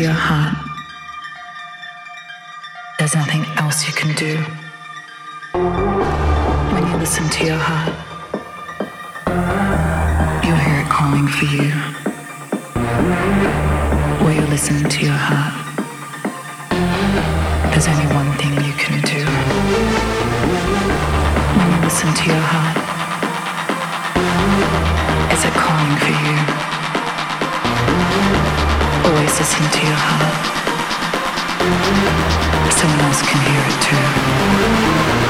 to your heart, there's nothing else you can do. When you listen to your heart, you hear it calling for you. Will you listen to your heart? There's only one thing you can do. When you listen to your heart, is it calling for you? Always listen to your heart. Someone else can hear it too.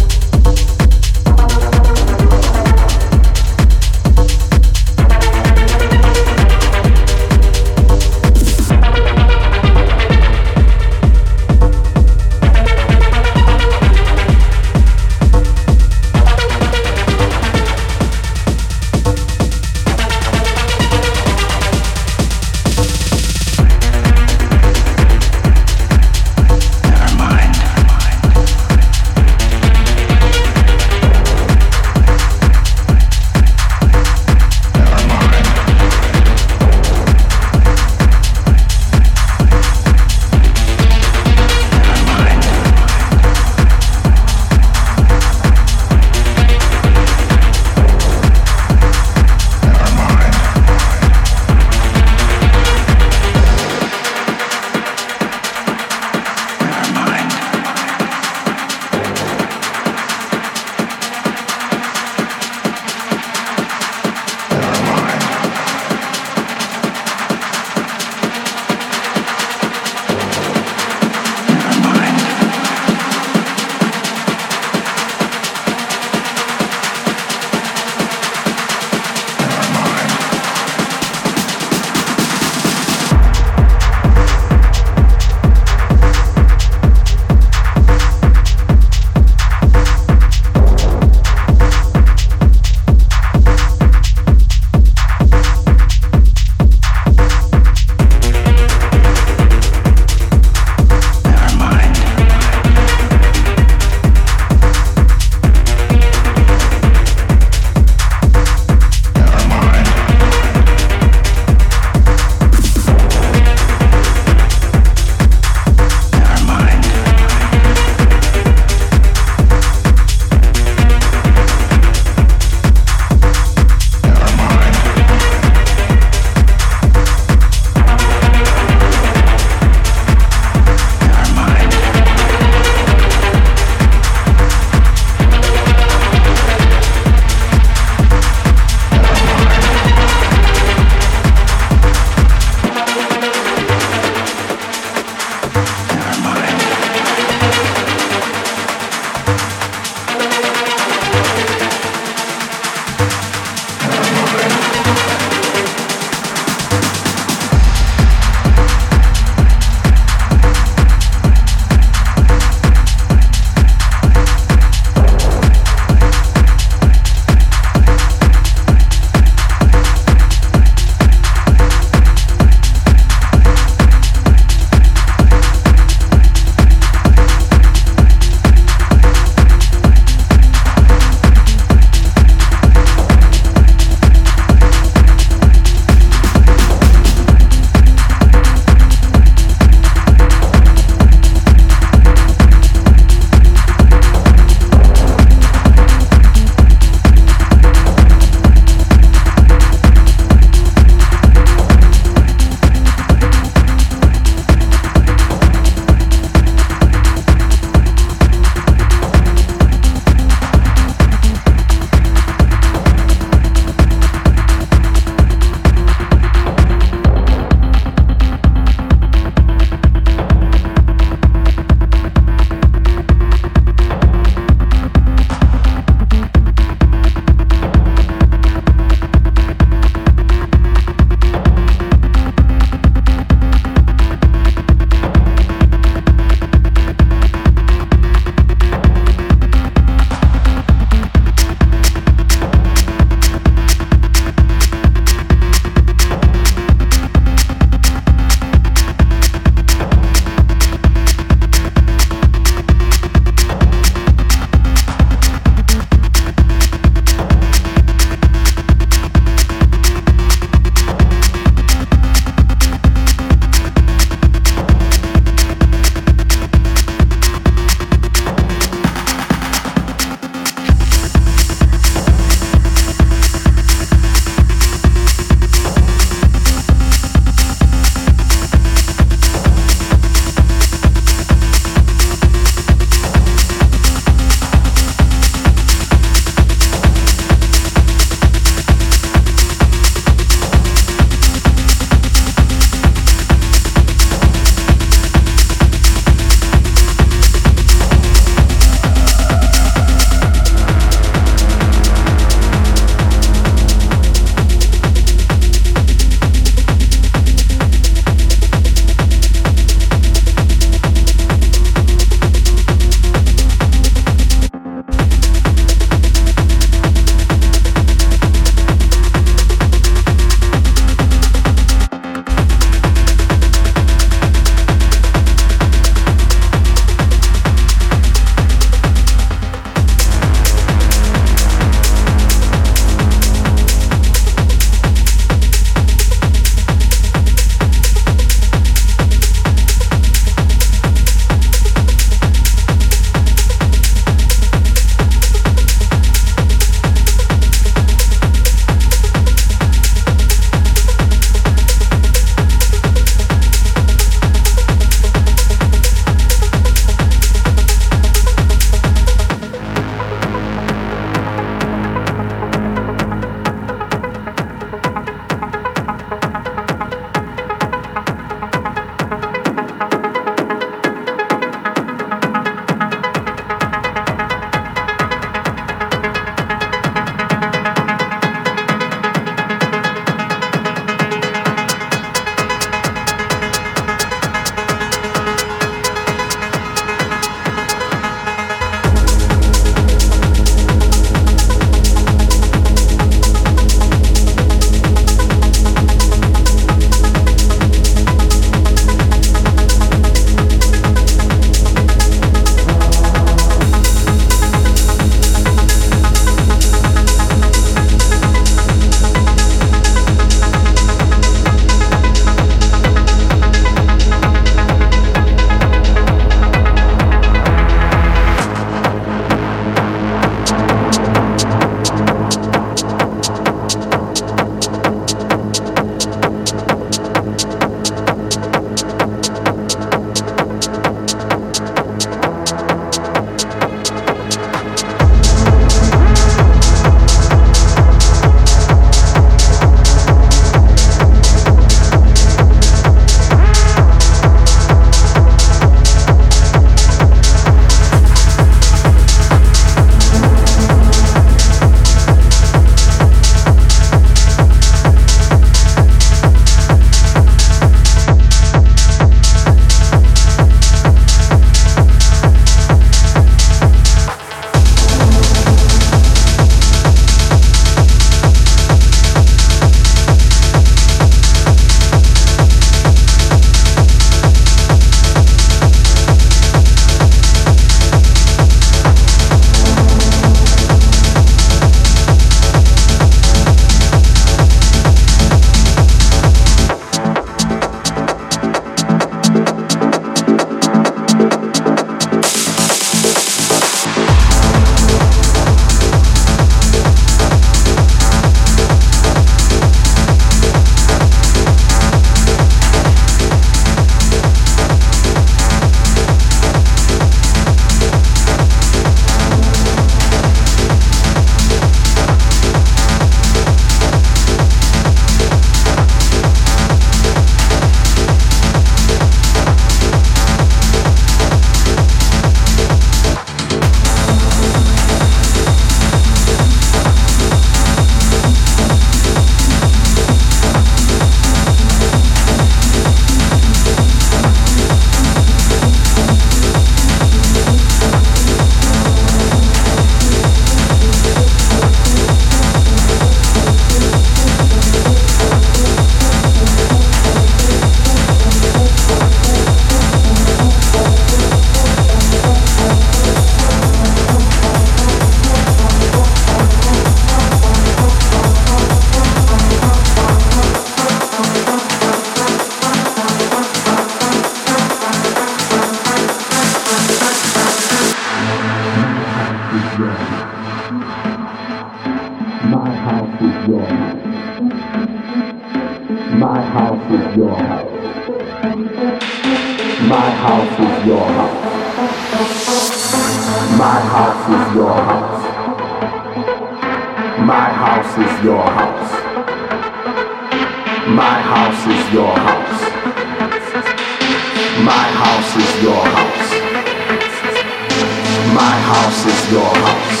is your house.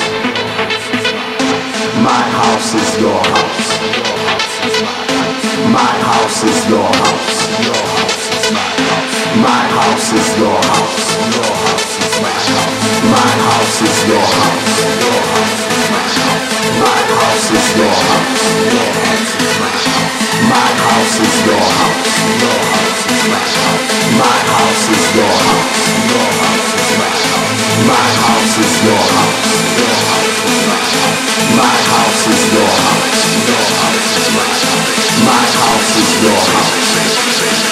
My house is your house. My house is your house. My house is your house. Your house your house. My house is your house.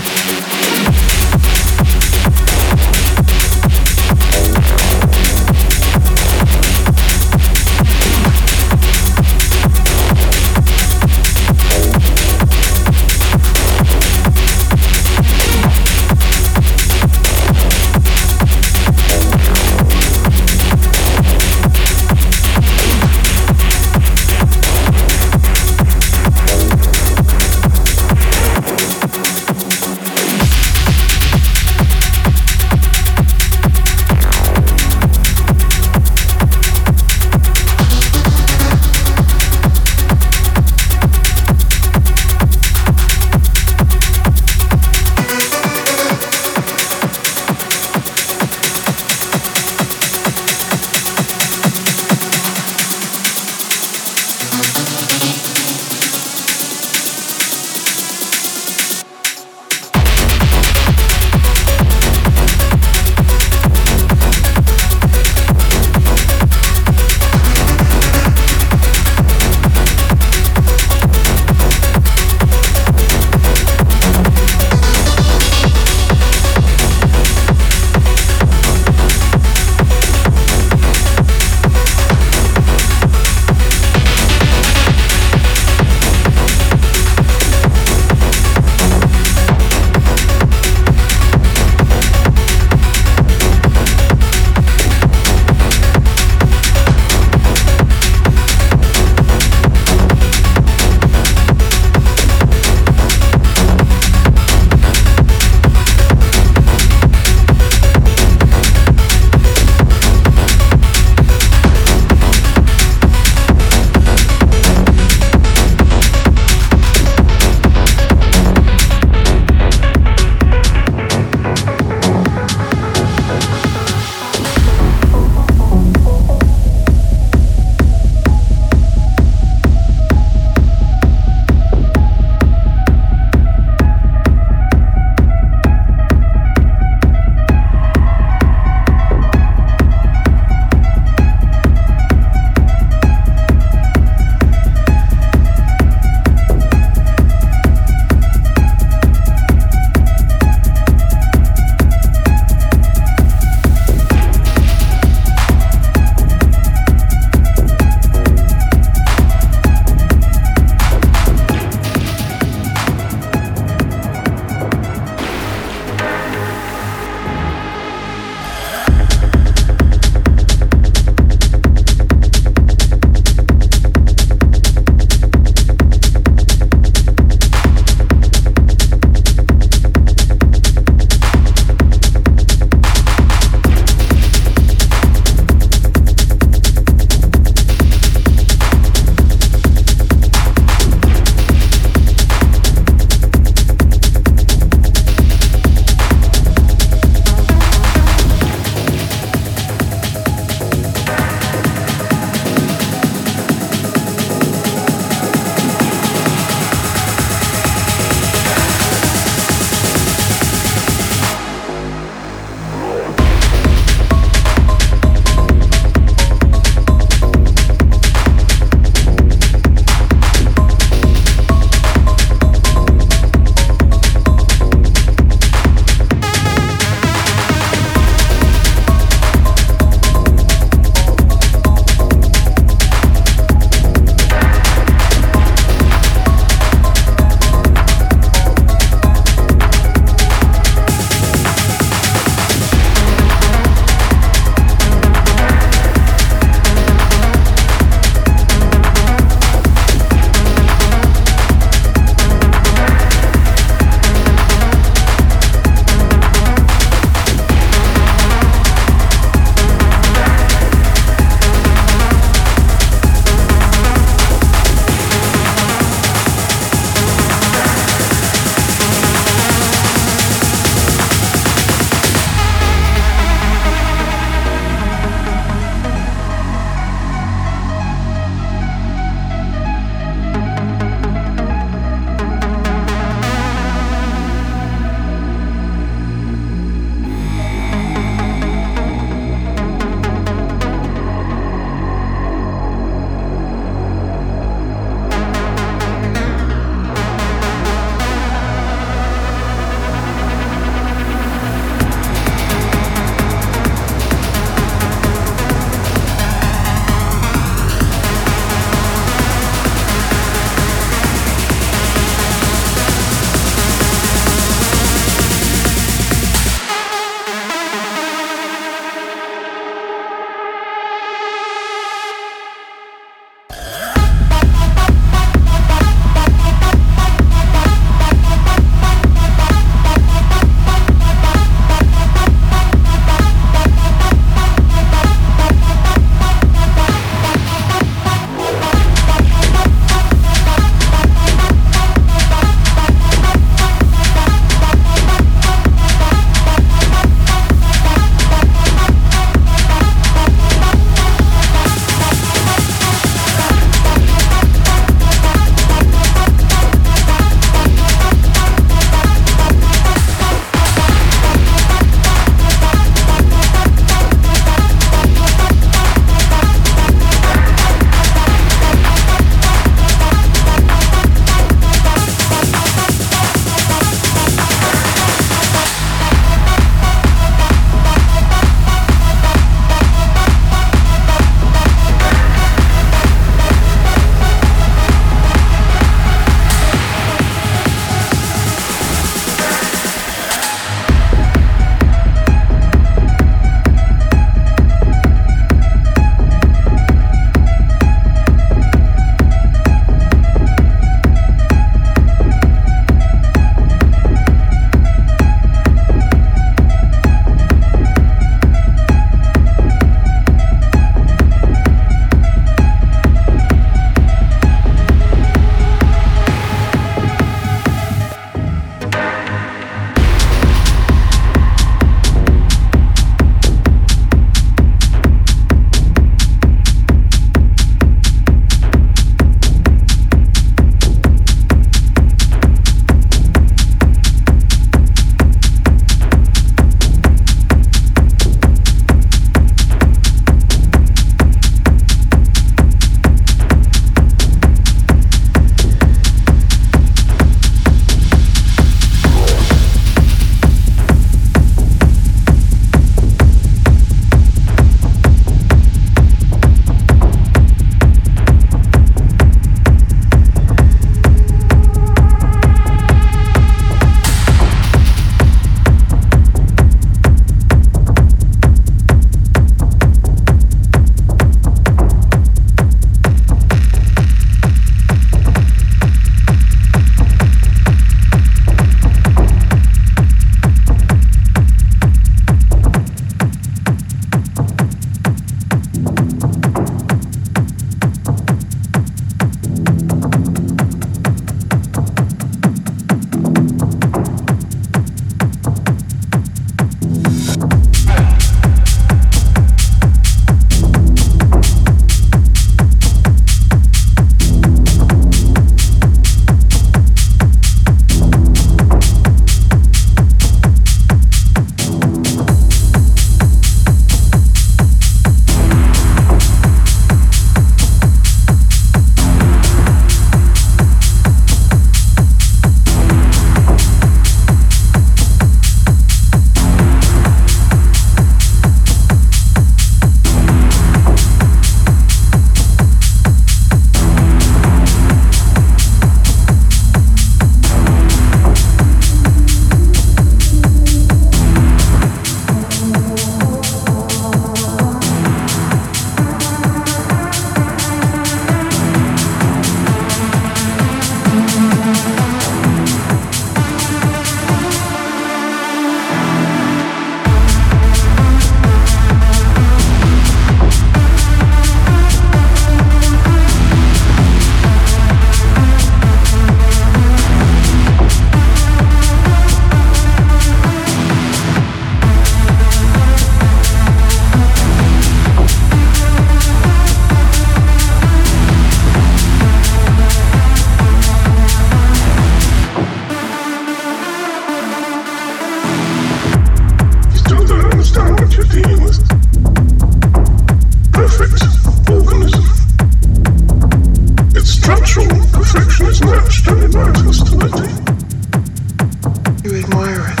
You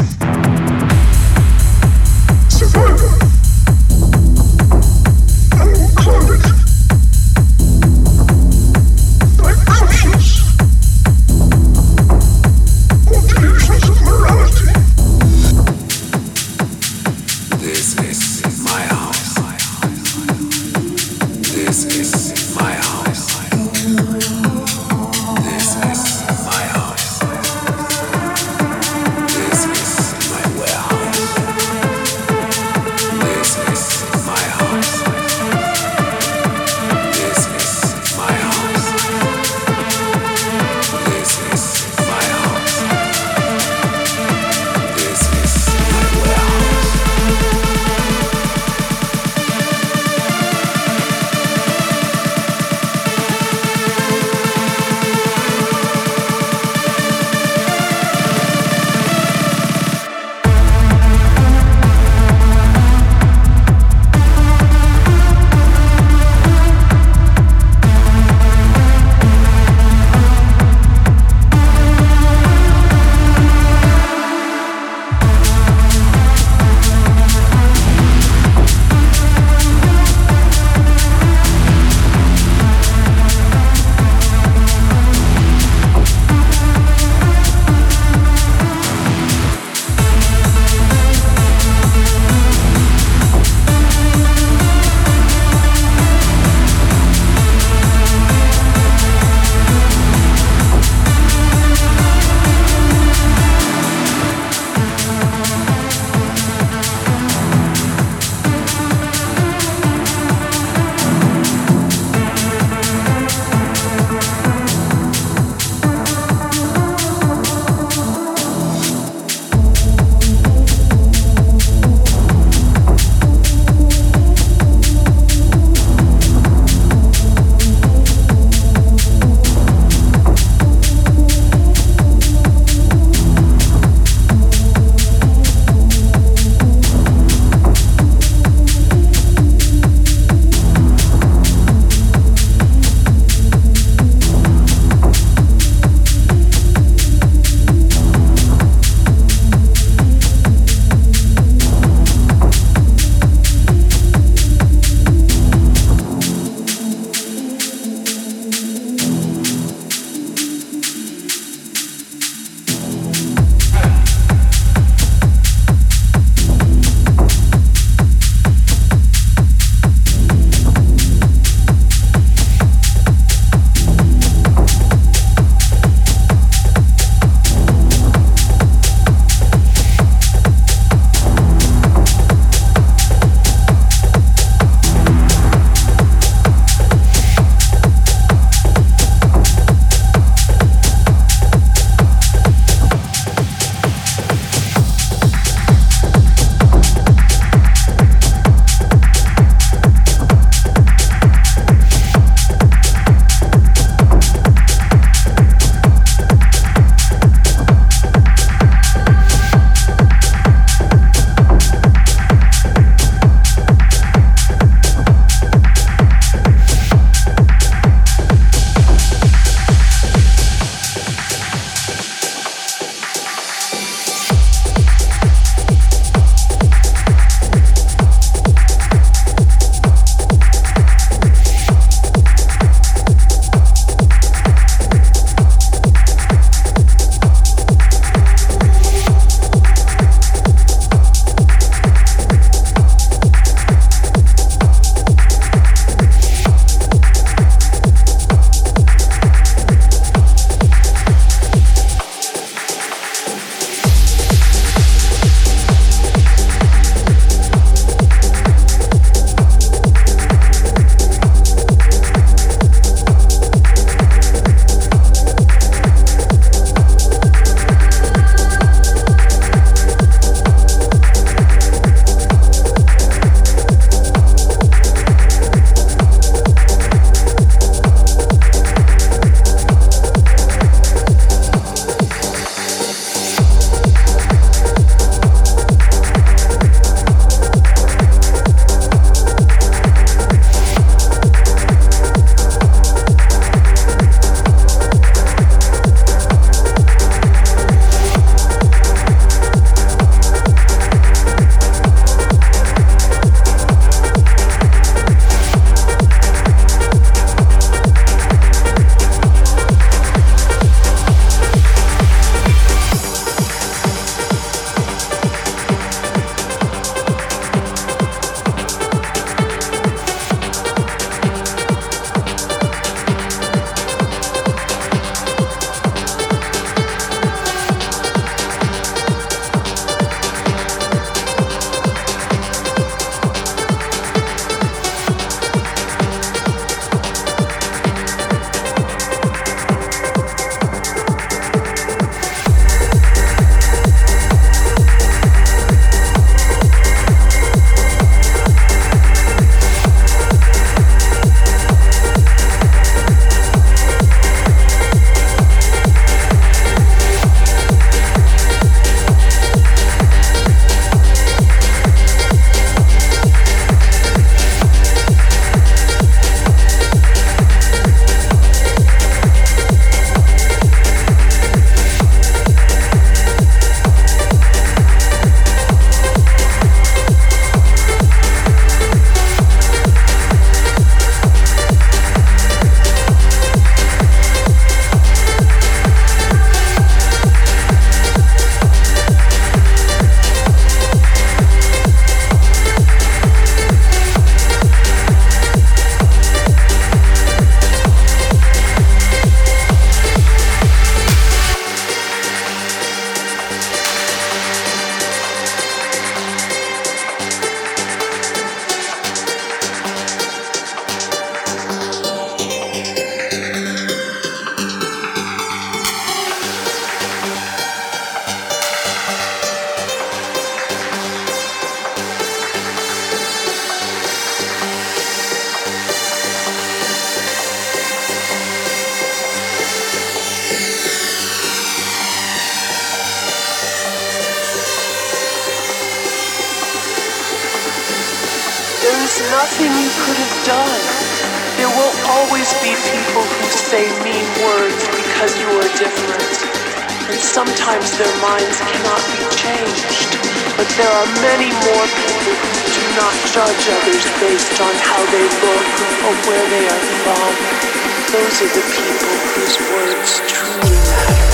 Those are the people whose words truly matter.